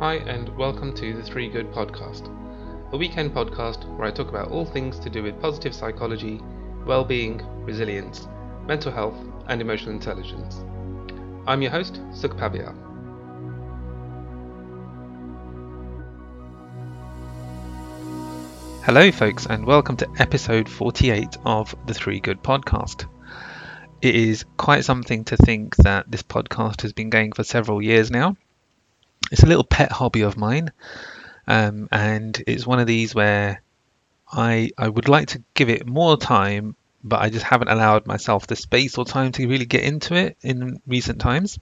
Hi, and welcome to the Three Good Podcast, a weekend podcast where I talk about all things to do with positive psychology, well being, resilience, mental health, and emotional intelligence. I'm your host, Sukh Pabial. Hello, folks, and welcome to episode 48 of the Three Good Podcast. It is quite something to think that this podcast has been going for several years now it's a little pet hobby of mine, um, and it's one of these where I I would like to give it more time, but I just haven't allowed myself the space or time to really get into it in recent times.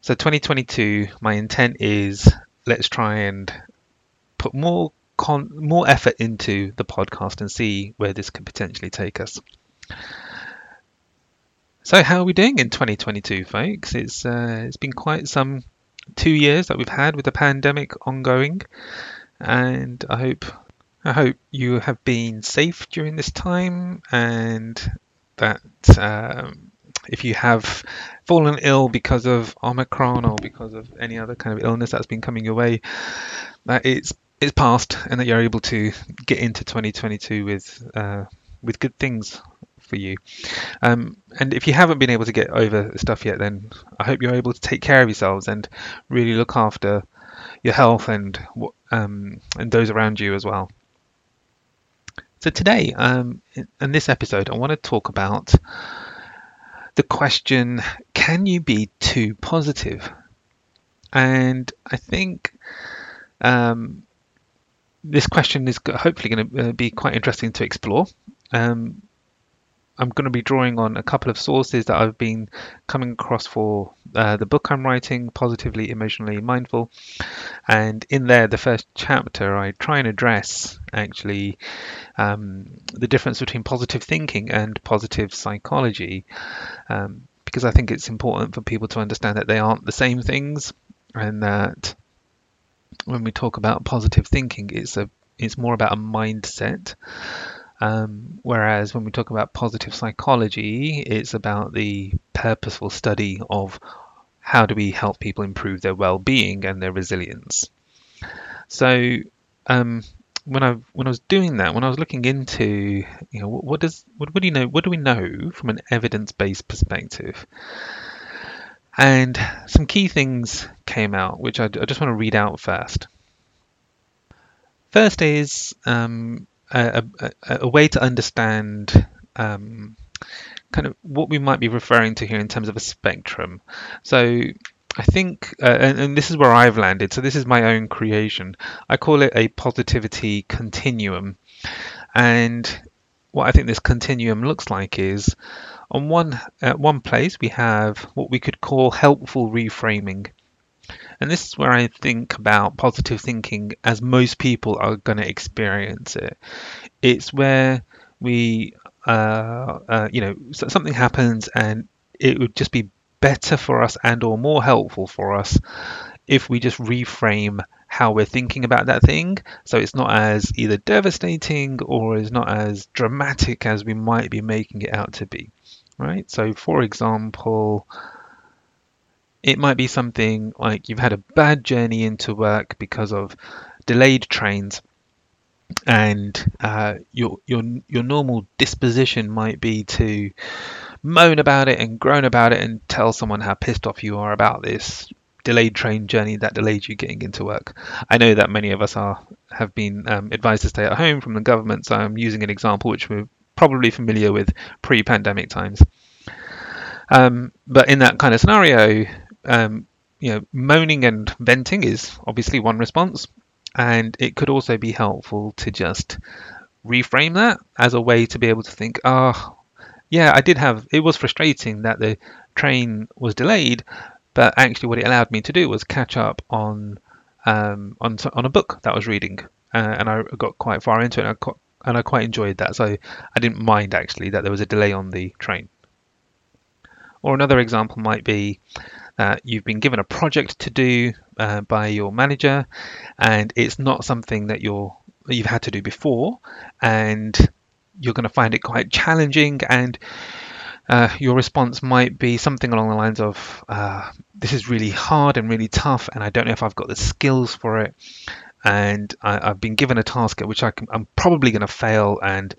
So 2022, my intent is let's try and put more con- more effort into the podcast and see where this could potentially take us. So how are we doing in 2022, folks? It's uh, it's been quite some two years that we've had with the pandemic ongoing, and I hope I hope you have been safe during this time, and that um, if you have fallen ill because of Omicron or because of any other kind of illness that's been coming your way, that it's it's past, and that you're able to get into 2022 with uh, with good things for you. Um, and if you haven't been able to get over stuff yet, then I hope you're able to take care of yourselves and really look after your health and um, and those around you as well. So today, um, in this episode, I want to talk about the question: Can you be too positive? And I think um, this question is hopefully going to uh, be quite interesting to explore. Um, I'm going to be drawing on a couple of sources that I've been coming across for uh, the book I'm writing, Positively Emotionally Mindful. And in there, the first chapter, I try and address actually um, the difference between positive thinking and positive psychology. Um, because I think it's important for people to understand that they aren't the same things and that when we talk about positive thinking, it's a it's more about a mindset um, whereas when we talk about positive psychology, it's about the purposeful study of how do we help people improve their well-being and their resilience. So um, when I when I was doing that, when I was looking into you know what, what does what, what do you know what do we know from an evidence-based perspective, and some key things came out which I, I just want to read out first. First is um, a, a, way to understand um, kind of what we might be referring to here in terms of a spectrum. So I think, uh, and, and, this is where I've landed. So this is my own creation. I call it a positivity continuum. And what I think this continuum looks like is, on one at one place we have what we could call helpful reframing. And this is where I think about positive thinking as most people are going to experience it. It's where we, uh, uh, you know, something happens and it would just be better for us and or more helpful for us if we just reframe how we're thinking about that thing so it's not as either devastating or is not as dramatic as we might be making it out to be right so for example it might be something like you've had a bad journey into work because of delayed trains, and uh, your your your normal disposition might be to moan about it and groan about it and tell someone how pissed off you are about this delayed train journey that delayed you getting into work. I know that many of us are have been um, advised to stay at home from the government, so I'm using an example which we're probably familiar with pre-pandemic times. Um, but in that kind of scenario, um, you know, moaning and venting is obviously one response, and it could also be helpful to just reframe that as a way to be able to think, oh, yeah, I did have, it was frustrating that the train was delayed, but actually what it allowed me to do was catch up on um, on on a book that I was reading, uh, and I got quite far into it, and I, quite, and I quite enjoyed that. So I didn't mind actually that there was a delay on the train. Or another example might be uh, you've been given a project to do uh, by your manager, and it's not something that you're you've had to do before, and you're going to find it quite challenging and uh, your response might be something along the lines of, uh, "This is really hard and really tough, and I don't know if I've got the skills for it." And I, have been given a task at which I am probably going to fail, and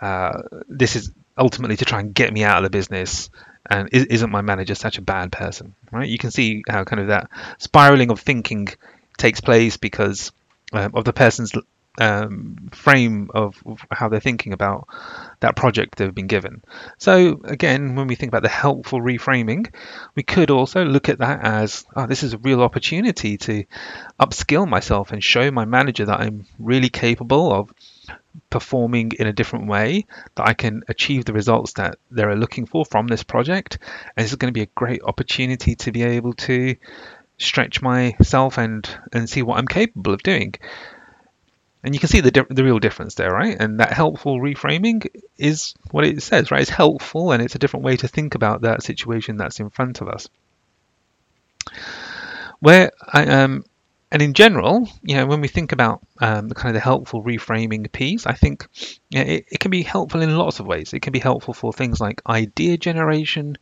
uh, this is ultimately to try and get me out of the business. And isn't my manager such a bad person? Right? You can see how kind of that spiraling of thinking takes place because um, of the person's um, frame of, how they're thinking about that project they've been given. So again, when we think about the helpful reframing, we could also look at that as, oh, this is a real opportunity to upskill myself and show my manager that I'm really capable of performing in a different way, that I can achieve the results that they're looking for from this project. And this is going to be a great opportunity to be able to stretch myself and and see what I'm capable of doing. And you can see the the real difference there, right? And that helpful reframing is what it says, right? It's helpful and it's a different way to think about that situation that's in front of us. Where I um and in general, you know, when we think about um, the kind of the helpful reframing piece, I think you know, it, it can be helpful in lots of ways. It can be helpful for things like idea generation,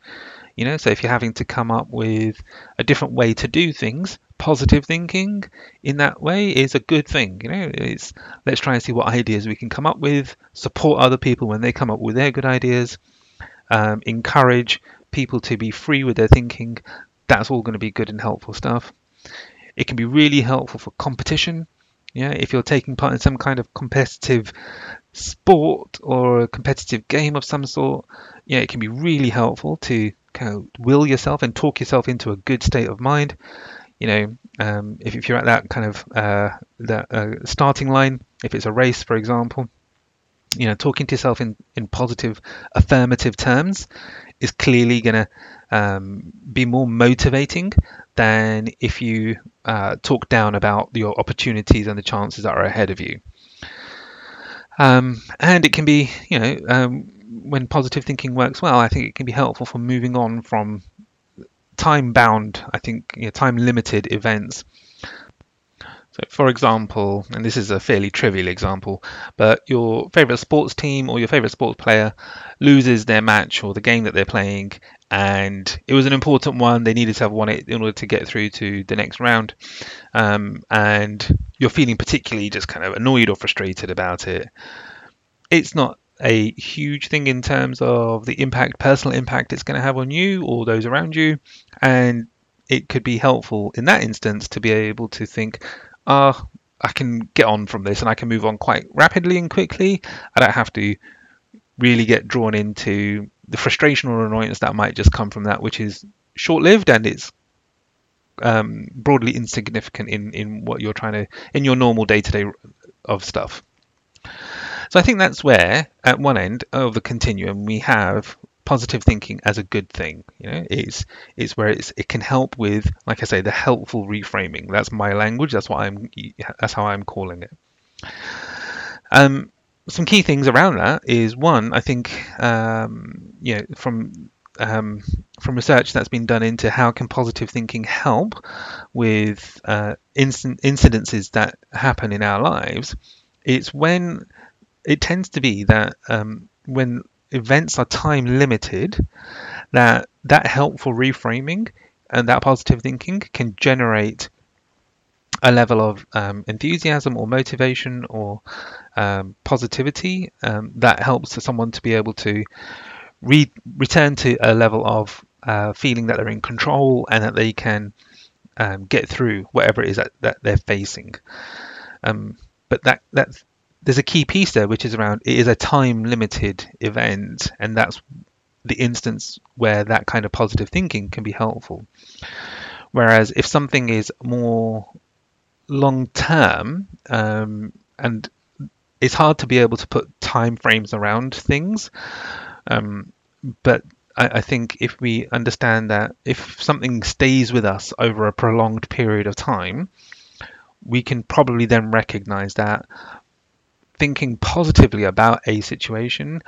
you know, so if you're having to come up with a different way to do things, positive thinking in that way is a good thing. You know, it's let's try and see what ideas we can come up with, support other people when they come up with their good ideas, um, encourage people to be free with their thinking. That's all going to be good and helpful stuff. It can be really helpful for competition. Yeah, if you're taking part in some kind of competitive sport or a competitive game of some sort, yeah, it can be really helpful to kind of will yourself and talk yourself into a good state of mind. You know, um, if, if, you're at that kind of uh, that uh, starting line, if it's a race, for example, you know, talking to yourself in, in positive, affirmative terms is clearly going to um, be more motivating than if you uh, talk down about your opportunities and the chances that are ahead of you. Um, and it can be, you know, um, when positive thinking works well, I think it can be helpful for moving on from time bound, I think, you know, time limited events. So, for example, and this is a fairly trivial example, but your favorite sports team or your favorite sports player loses their match or the game that they're playing, and it was an important one. They needed to have won it in order to get through to the next round. Um, and you're feeling particularly just kind of annoyed or frustrated about it. It's not a huge thing in terms of the impact, personal impact it's going to have on you or those around you. And it could be helpful in that instance to be able to think, ah, uh, I can get on from this and I can move on quite rapidly and quickly. I don't have to really get drawn into the frustration or annoyance that might just come from that, which is short lived and it's um, broadly insignificant in, in what you're trying to, in your normal day to day of stuff. So I think that's where, at one end of the continuum, we have positive thinking as a good thing. You know, it's it's where it's it can help with, like I say, the helpful reframing. That's my language. That's what I'm. That's how I'm calling it. Um, some key things around that is one, I think, um, you know, from um, from research that's been done into how can positive thinking help with uh, inc- incidences that happen in our lives. It's when it tends to be that um, when events are time limited, that that helpful reframing and that positive thinking can generate a level of um, enthusiasm or motivation or um, positivity um, that helps someone to be able to re- return to a level of uh, feeling that they're in control and that they can um, get through whatever it is that, that they're facing. Um, but that that there's a key piece there, which is around it is a time limited event, and that's the instance where that kind of positive thinking can be helpful. Whereas if something is more long term, um, and it's hard to be able to put time frames around things, um, but I, I think if we understand that if something stays with us over a prolonged period of time, we can probably then recognize that thinking positively about a situation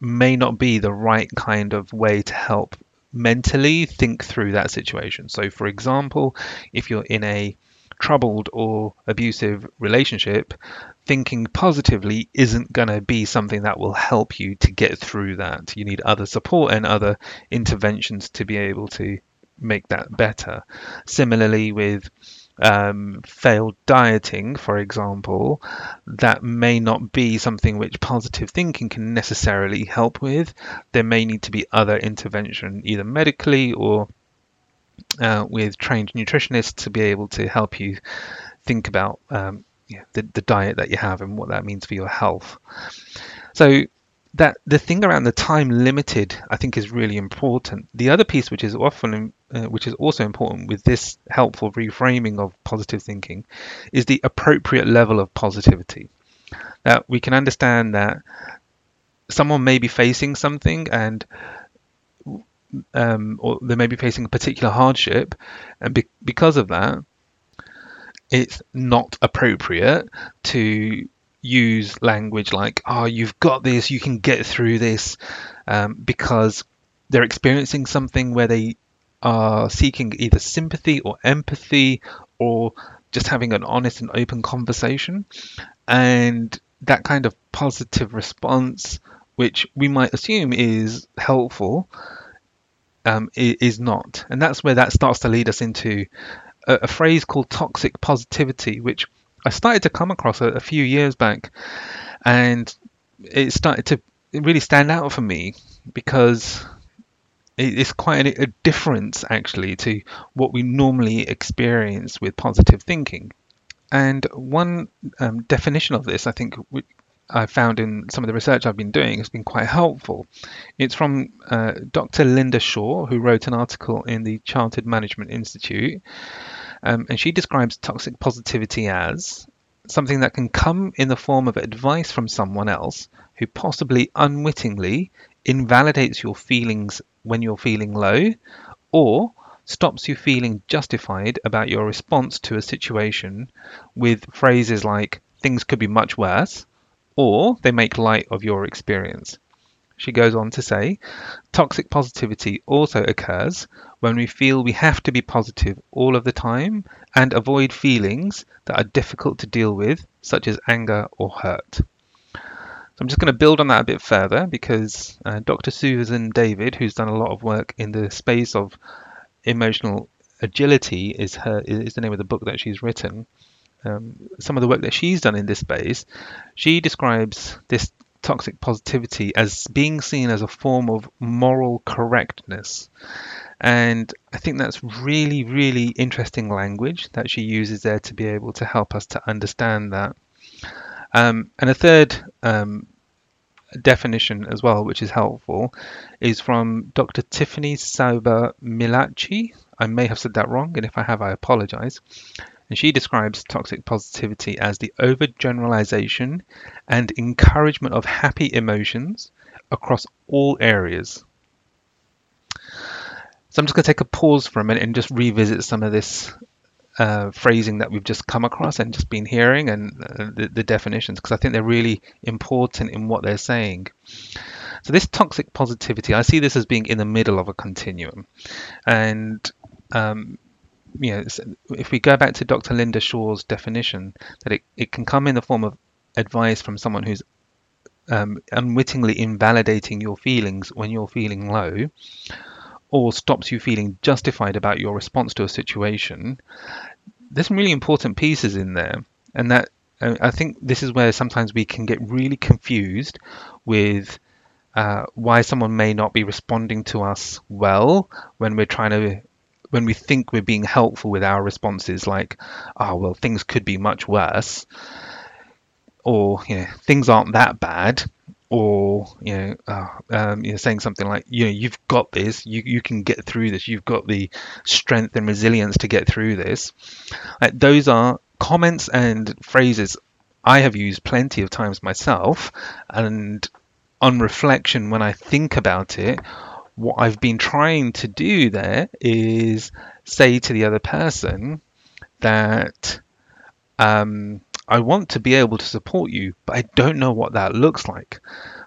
may not be the right kind of way to help mentally think through that situation. So, for example, if you're in a troubled or abusive relationship, thinking positively isn't going to be something that will help you to get through that. You need other support and other interventions to be able to make that better. Similarly, with um, failed dieting, for example, that may not be something which positive thinking can necessarily help with. There may need to be other intervention, either medically or uh, with trained nutritionists to be able to help you think about um, know, the, the diet that you have and what that means for your health. So that the thing around the time limited, I think, is really important. The other piece, which is often, uh, which is also important with this helpful reframing of positive thinking, is the appropriate level of positivity. That we can understand that someone may be facing something and um, or they may be facing a particular hardship, and be- because of that, it's not appropriate to use language like, "Oh, you've got this, you can get through this," um, because they're experiencing something where they are seeking either sympathy or empathy or just having an honest and open conversation, and that kind of positive response, which we might assume is helpful, um, is not. And that's where that starts to lead us into a, a, phrase called toxic positivity, which I started to come across a, a few years back. And it started to really stand out for me because it's quite a, a difference actually to what we normally experience with positive thinking. And one um, definition of this, I think, I found in some of the research I've been doing has been quite helpful. It's from uh, Dr. Linda Shaw, who wrote an article in the Chartered Management Institute, um, and she describes toxic positivity as something that can come in the form of advice from someone else who possibly unwittingly invalidates your feelings when you're feeling low, or stops you feeling justified about your response to a situation with phrases like, things could be much worse or they make light of your experience. She goes on to say, toxic positivity also occurs when we feel we have to be positive all of the time and avoid feelings that are difficult to deal with, such as anger or hurt. So I'm just going to build on that a bit further because uh, Dr. Susan David, who's done a lot of work in the space of emotional agility, is her is the name of the book that she's written um, some of the work that she's done in this space, she describes this toxic positivity as being seen as a form of moral correctness. And I think that's really, really interesting language that she uses there to be able to help us to understand that. Um, and a third um, definition as well, which is helpful, is from Dr. Tiffany Sauber Millacci. I may have said that wrong, and if I have, I apologize and she describes toxic positivity as the overgeneralization and encouragement of happy emotions across all areas. So I'm just going to take a pause for a minute and just revisit some of this uh, phrasing that we've just come across and just been hearing and uh, the, the definitions because I think they're really important in what they're saying. So this toxic positivity, I see this as being in the middle of a continuum, and um, you know, if we go back to Dr. Linda Shaw's definition, that it, it can come in the form of advice from someone who's um, unwittingly invalidating your feelings when you're feeling low, or stops you feeling justified about your response to a situation. There's some really important pieces in there, and that uh, I think this is where sometimes we can get really confused with uh, why someone may not be responding to us well when we're trying to when we think we're being helpful with our responses, like, oh, well, things could be much worse, or, you know, things aren't that bad, or, you know, uh, um, you know, saying something like, you know, you've got this, you, you can get through this, you've got the strength and resilience to get through this. Like, those are comments and phrases I have used plenty of times myself, and on reflection, when I think about it, what I've been trying to do there is say to the other person that um, I want to be able to support you, but I don't know what that looks like.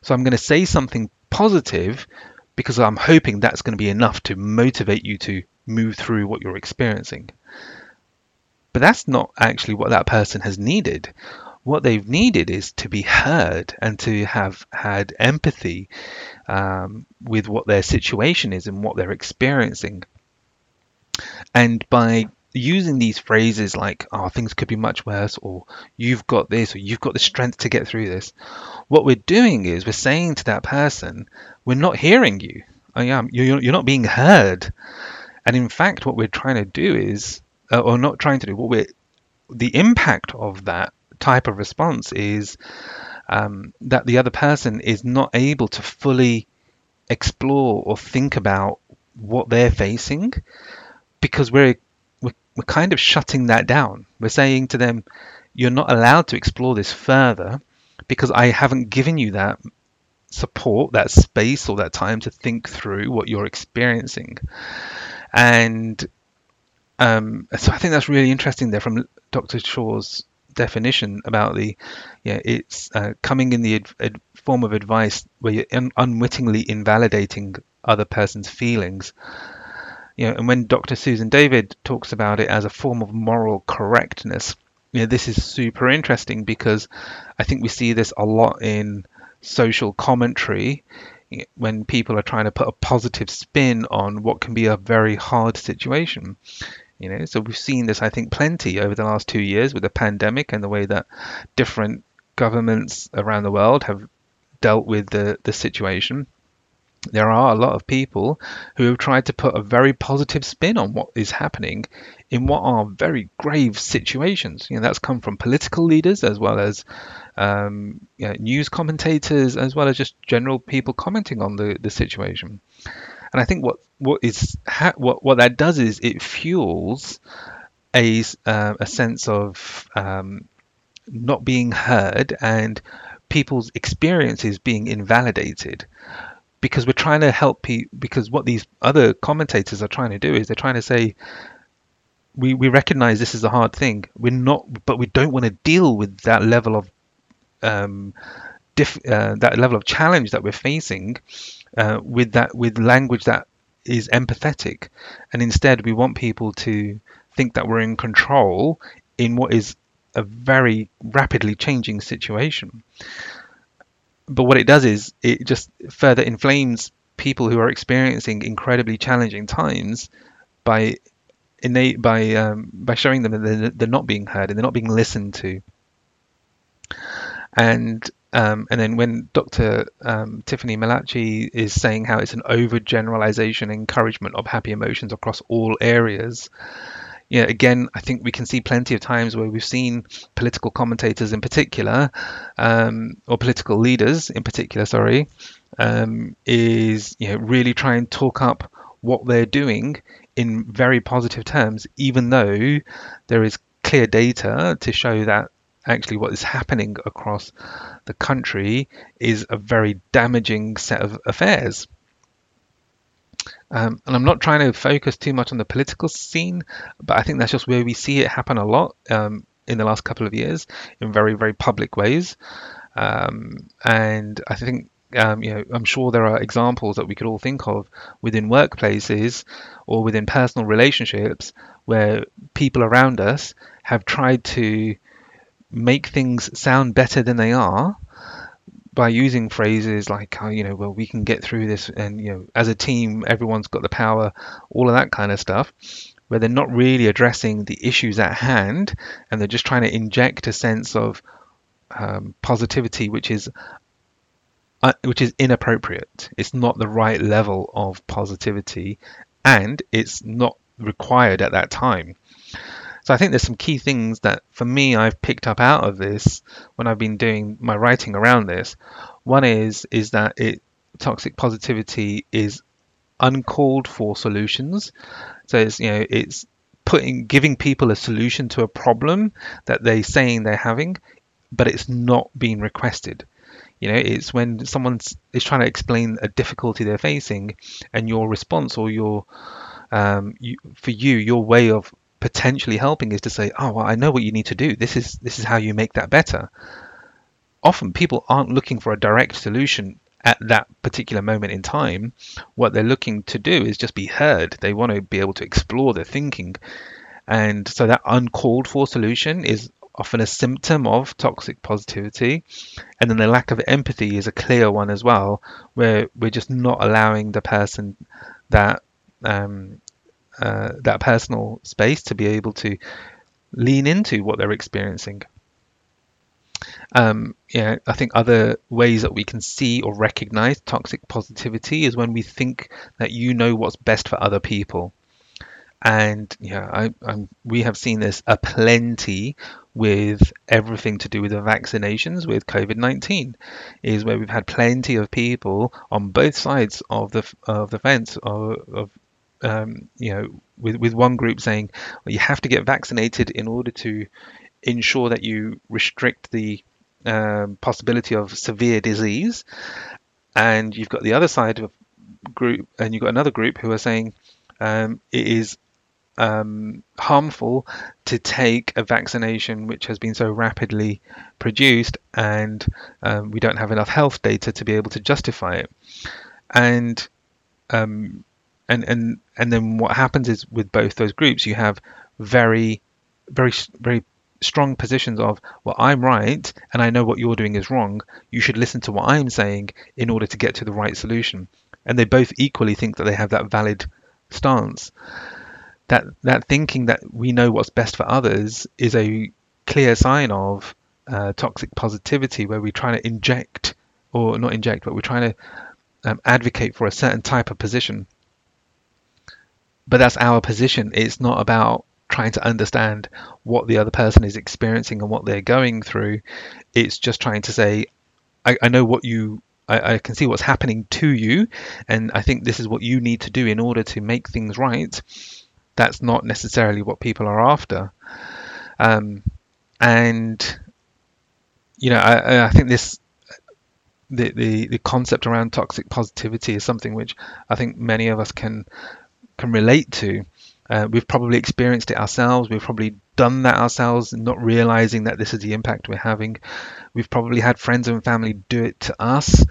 So I'm going to say something positive because I'm hoping that's going to be enough to motivate you to move through what you're experiencing. But that's not actually what that person has needed. what they've needed is to be heard and to have had empathy um, with what their situation is and what they're experiencing. And by using these phrases like, oh, things could be much worse, or you've got this, or you've got the strength to get through this, what we're doing is we're saying to that person, we're not hearing you. I am. You're, you're not being heard. And in fact, what we're trying to do is, uh, or not trying to do, what we're, the impact of that type of response is um, that the other person is not able to fully explore or think about what they're facing because we're, we're kind of shutting that down. We're saying to them, you're not allowed to explore this further because I haven't given you that support, that space, or that time to think through what you're experiencing. And um, so I think that's really interesting there from Dr. Shaw's definition about the, yeah, it's uh, coming in the ad- ad- form of advice where you're un- unwittingly invalidating other person's feelings. You know, and when Dr. Susan David talks about it as a form of moral correctness, you know, this is super interesting because I think we see this a lot in social commentary when people are trying to put a positive spin on what can be a very hard situation. You know, so we've seen this, I think, plenty over the last two years with the pandemic and the way that different governments around the world have dealt with the, the situation. There are a lot of people who have tried to put a very positive spin on what is happening in what are very grave situations. You know, that's come from political leaders as well as um, you know, news commentators, as well as just general people commenting on the, the situation. And I think what what is ha- what what that does is it fuels a uh, a sense of um, not being heard and people's experiences being invalidated because we're trying to help people because what these other commentators are trying to do is they're trying to say we, we recognize this is a hard thing we're not but we don't want to deal with that level of um, diff, uh, that level of challenge that we're facing uh, with that with language that is empathetic, and instead we want people to think that we're in control in what is a very rapidly changing situation. But what it does is it just further inflames people who are experiencing incredibly challenging times by innate by um, by showing them that they're, they're not being heard and they're not being listened to. And um, and then when Dr. Um, Tiffany Malachi is saying how it's an overgeneralization encouragement of happy emotions across all areas, yeah, again, I think we can see plenty of times where we've seen political commentators in particular, um, or political leaders in particular, sorry, um, is you know really try and talk up what they're doing in very positive terms, even though there is clear data to show that actually what is happening across the country is a very damaging set of affairs. Um, and I'm not trying to focus too much on the political scene, but I think that's just where we see it happen a lot um, in the last couple of years in very, very public ways. Um, and I think, um, you know, I'm sure there are examples that we could all think of within workplaces or within personal relationships where people around us have tried to make things sound better than they are by using phrases like oh, you know well we can get through this and you know as a team everyone's got the power all of that kind of stuff where they're not really addressing the issues at hand and they're just trying to inject a sense of um, positivity which is uh, which is inappropriate. It's not the right level of positivity and it's not required at that time so I think there's some key things that for me I've picked up out of this when I've been doing my writing around this. One is is that it toxic positivity is uncalled for solutions. So it's you know it's putting giving people a solution to a problem that they're saying they're having, but it's not being requested. You know, it's when someone is trying to explain a difficulty they're facing, and your response or your um, you, for you, your way of potentially helping is to say, "Oh, well, I know what you need to do. This is this is how you make that better." Often people aren't looking for a direct solution at that particular moment in time. What they're looking to do is just be heard. They want to be able to explore their thinking. And so that uncalled for solution is often a symptom of toxic positivity. And then the lack of empathy is a clear one as well, where we're just not allowing the person that um, uh, that personal space to be able to lean into what they're experiencing. Um, yeah, I think other ways that we can see or recognize toxic positivity is when we think that you know what's best for other people. And yeah, I, I'm, we have seen this a plenty with everything to do with the vaccinations with COVID 19, is where we've had plenty of people on both sides of the of the fence of, of um, you know, with with one group saying well, you have to get vaccinated in order to ensure that you restrict the um, possibility of severe disease, and you've got the other side of group, and you've got another group who are saying um, it is um, harmful to take a vaccination which has been so rapidly produced, and um, we don't have enough health data to be able to justify it. And um, and and and then what happens is with both those groups, you have very, very, very strong positions of well i'm right and i know what you're doing is wrong. You should listen to what i'm saying in order to get to the right solution. And they both equally think that they have that valid stance. That that thinking that we know what's best for others is a clear sign of uh, toxic positivity where we're trying to inject or not inject but we're trying to um, advocate for a certain type of position but that's our position it's not about trying to understand what the other person is experiencing and what they're going through. It's just trying to say, I, I know what you I, I, can see what's happening to you, and I think this is what you need to do in order to make things right. That's not necessarily what people are after. Um, and you know, I, I think this the, the the concept around toxic positivity is something which I think many of us can can relate to. Uh, we've probably experienced it ourselves. We've probably done that ourselves, not realizing that this is the impact we're having. We've probably had friends and family do it to us,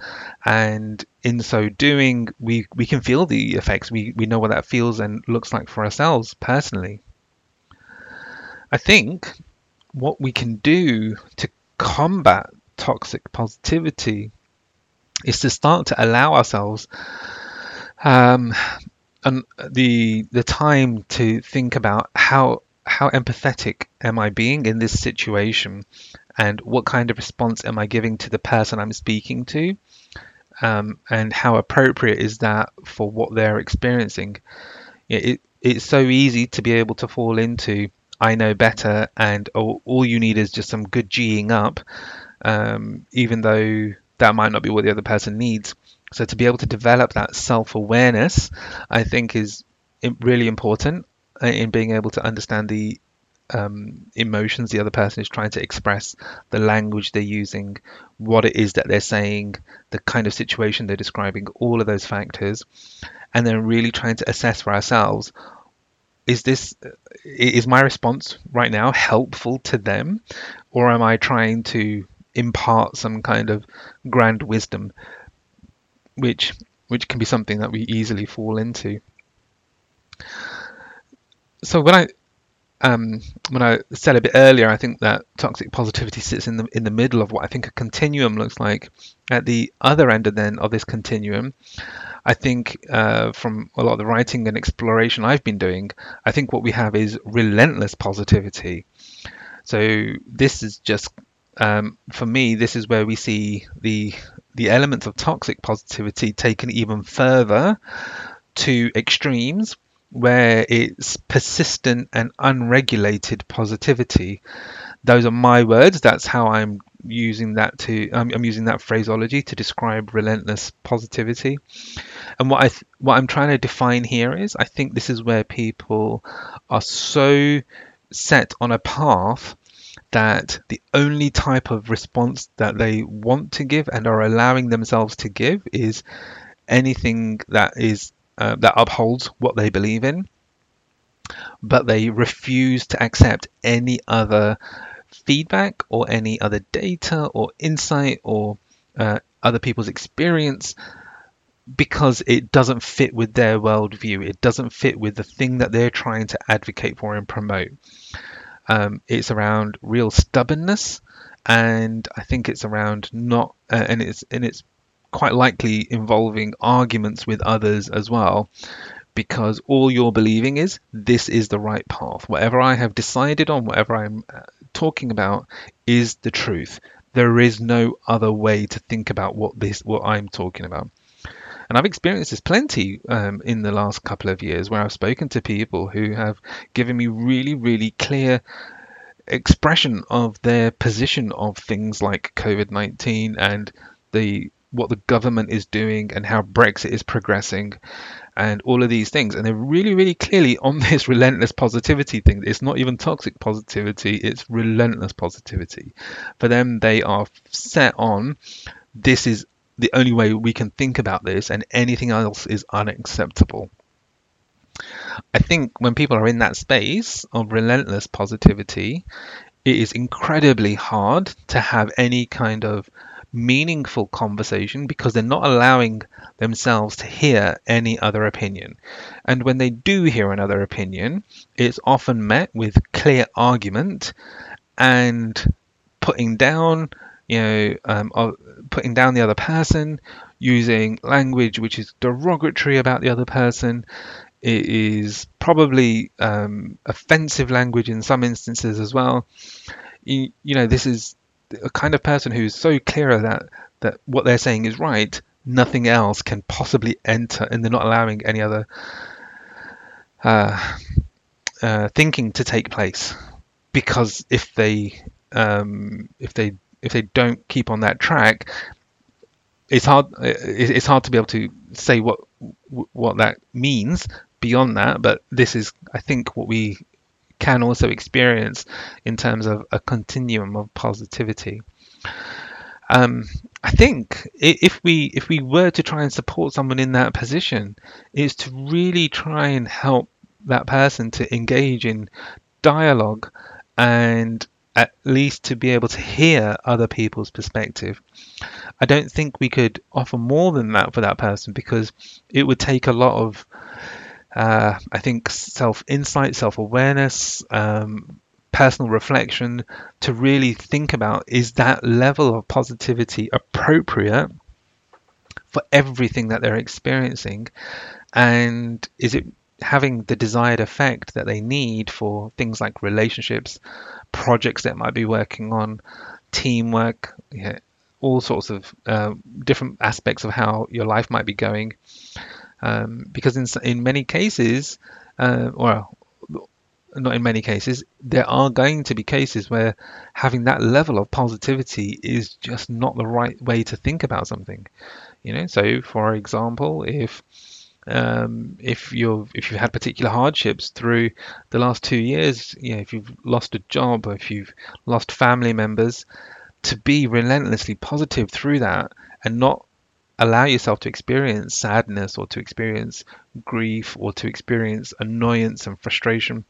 and in so doing, we we can feel the effects. We we know what that feels and looks like for ourselves personally. I think what we can do to combat toxic positivity is to start to allow ourselves um, and the the time to think about how how empathetic am I being in this situation, and what kind of response am I giving to the person I'm speaking to, um, and how appropriate is that for what they're experiencing. It, it's so easy to be able to fall into I know better, and all, all you need is just some good G'ing up, um, even though that might not be what the other person needs. So to be able to develop that self-awareness, I think is really important uh, in being able to understand the um, emotions the other person is trying to express, the language they're using, what it is that they're saying, the kind of situation they're describing, all of those factors, and then really trying to assess for ourselves is this is my response right now helpful to them or am i trying to impart some kind of grand wisdom which which can be something that we easily fall into. So when I um, when I said a bit earlier, I think that toxic positivity sits in the in the middle of what I think a continuum looks like. At the other end of then of this continuum, I think uh, from a lot of the writing and exploration I've been doing, I think what we have is relentless positivity. So this is just um, for me, this is where we see the the elements of toxic positivity taken even further to extremes where it's persistent and unregulated positivity. Those are my words. That's how I'm using that to I'm, I'm using that phraseology to describe relentless positivity. And what I th- what I'm trying to define here is I think this is where people are so set on a path that the only type of response that they want to give and are allowing themselves to give is anything that is uh, that upholds what they believe in but they refuse to accept any other feedback or any other data or insight or uh, other people's experience because it doesn't fit with their worldview. It doesn't fit with the thing that they're trying to advocate for and promote. Um, it's around real stubbornness, and I think it's around not, uh, and it's and it's quite likely involving arguments with others as well because all you're believing is this is the right path. Whatever I have decided on, whatever I'm uh, talking about, is the truth. There is no other way to think about what this, what I'm talking about. And I've experienced this plenty um, in the last couple of years where I've spoken to people who have given me really, really clear expression of their position of things like COVID 19 and the what the government is doing and how Brexit is progressing and all of these things. And they're really, really clearly on this relentless positivity thing. It's not even toxic positivity, it's relentless positivity. For them, they are set on this is the only way we can think about this, and anything else is unacceptable. I think when people are in that space of relentless positivity, it is incredibly hard to have any kind of meaningful conversation because they're not allowing themselves to hear any other opinion. And when they do hear another opinion, it's often met with clear argument and putting down, you know, um, putting down the other person, using language which is derogatory about the other person. It is probably um, offensive language in some instances as well. You, you know, this is a kind of person who's so clear that that what they're saying is right, nothing else can possibly enter, and they're not allowing any other uh, uh, thinking to take place. Because if they um, if they if they don't keep on that track, it's hard it's hard to be able to say what what that means beyond that. But this is I think what we can also experience in terms of a continuum of positivity. Um, I think if we if we were to try and support someone in that position, is to really try and help that person to engage in dialogue and at least to be able to hear other people's perspective. I don't think we could offer more than that for that person because it would take a lot of uh, I think self insight, self awareness, um, personal reflection to really think about is that level of positivity appropriate for everything that they're experiencing? And is it having the desired effect that they need for things like relationships, projects that might be working on, teamwork, yeah, all sorts of uh, different aspects of how your life might be going? um, because in in many cases, uh, well, not in many cases, there are going to be cases where having that level of positivity is just not the right way to think about something. You know, so for example, if um, if you've if you've had particular hardships through the last two years, you know, if you've lost a job or if you've lost family members, to be relentlessly positive through that and not allow yourself to experience sadness or to experience grief or to experience annoyance and frustration.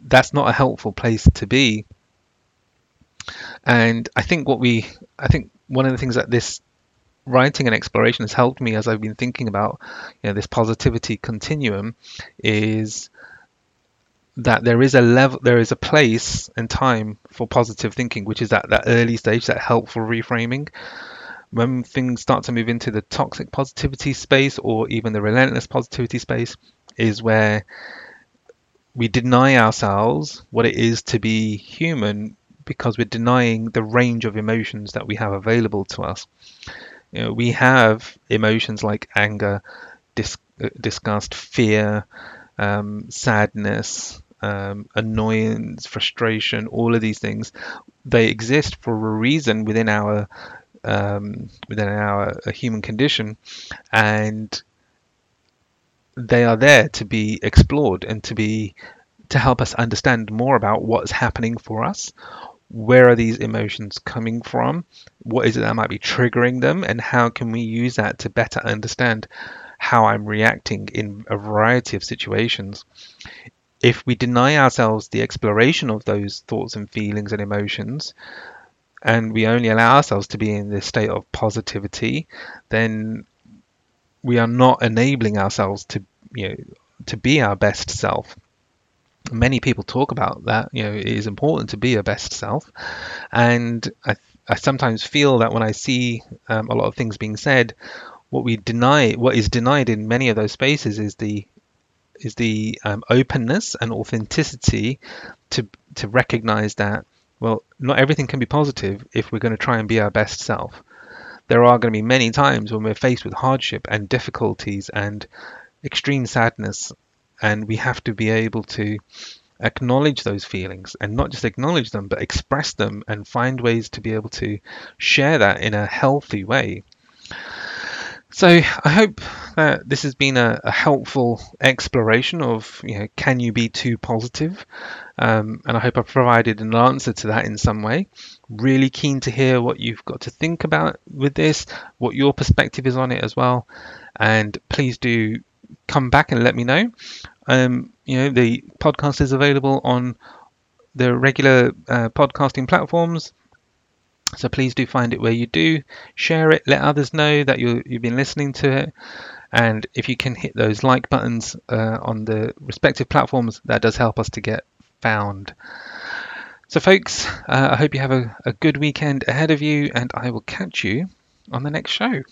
That's not a helpful place to be. And I think what we, I think one of the things that this writing and exploration has helped me as I've been thinking about, you know, this positivity continuum, is that there is a level, there is a place and time for positive thinking, which is at that early stage, that helpful reframing when things start to move into the toxic positivity space or even the relentless positivity space is where we deny ourselves what it is to be human because we're denying the range of emotions that we have available to us. You know, we have emotions like anger, dis- uh, disgust, fear, um, sadness, um, annoyance, frustration, all of these things. They exist for a reason within our um, within our human condition, and they are there to be explored and to be to help us understand more about what's happening for us. Where are these emotions coming from? What is it that might be triggering them? And how can we use that to better understand how I'm reacting in a variety of situations? If we deny ourselves the exploration of those thoughts and feelings and emotions, and we only allow ourselves to be in this state of positivity, then we are not enabling ourselves to you know to be our best self. Many people talk about that. You know, it is important to be a best self, and I, I sometimes feel that when I see um, a lot of things being said, what we deny, what is denied in many of those spaces, is the is the um, openness and authenticity to to recognize that well, not everything can be positive if we're going to try and be our best self. There are going to be many times when we're faced with hardship and difficulties and extreme sadness, and we have to be able to acknowledge those feelings and not just acknowledge them, but express them and find ways to be able to share that in a healthy way. So I hope that this has been a, a helpful exploration of, you know, can you be too positive? Um, and I hope I've provided an answer to that in some way. Really keen to hear what you've got to think about with this, what your perspective is on it as well. And please do come back and let me know. Um, you know, the podcast is available on the regular uh, podcasting platforms so please do find it where you do, share it, let others know that you you've been listening to it. And if you can hit those like buttons uh, on the respective platforms, that does help us to get found. So, folks, uh, I hope you have a, a good weekend ahead of you, and I will catch you on the next show.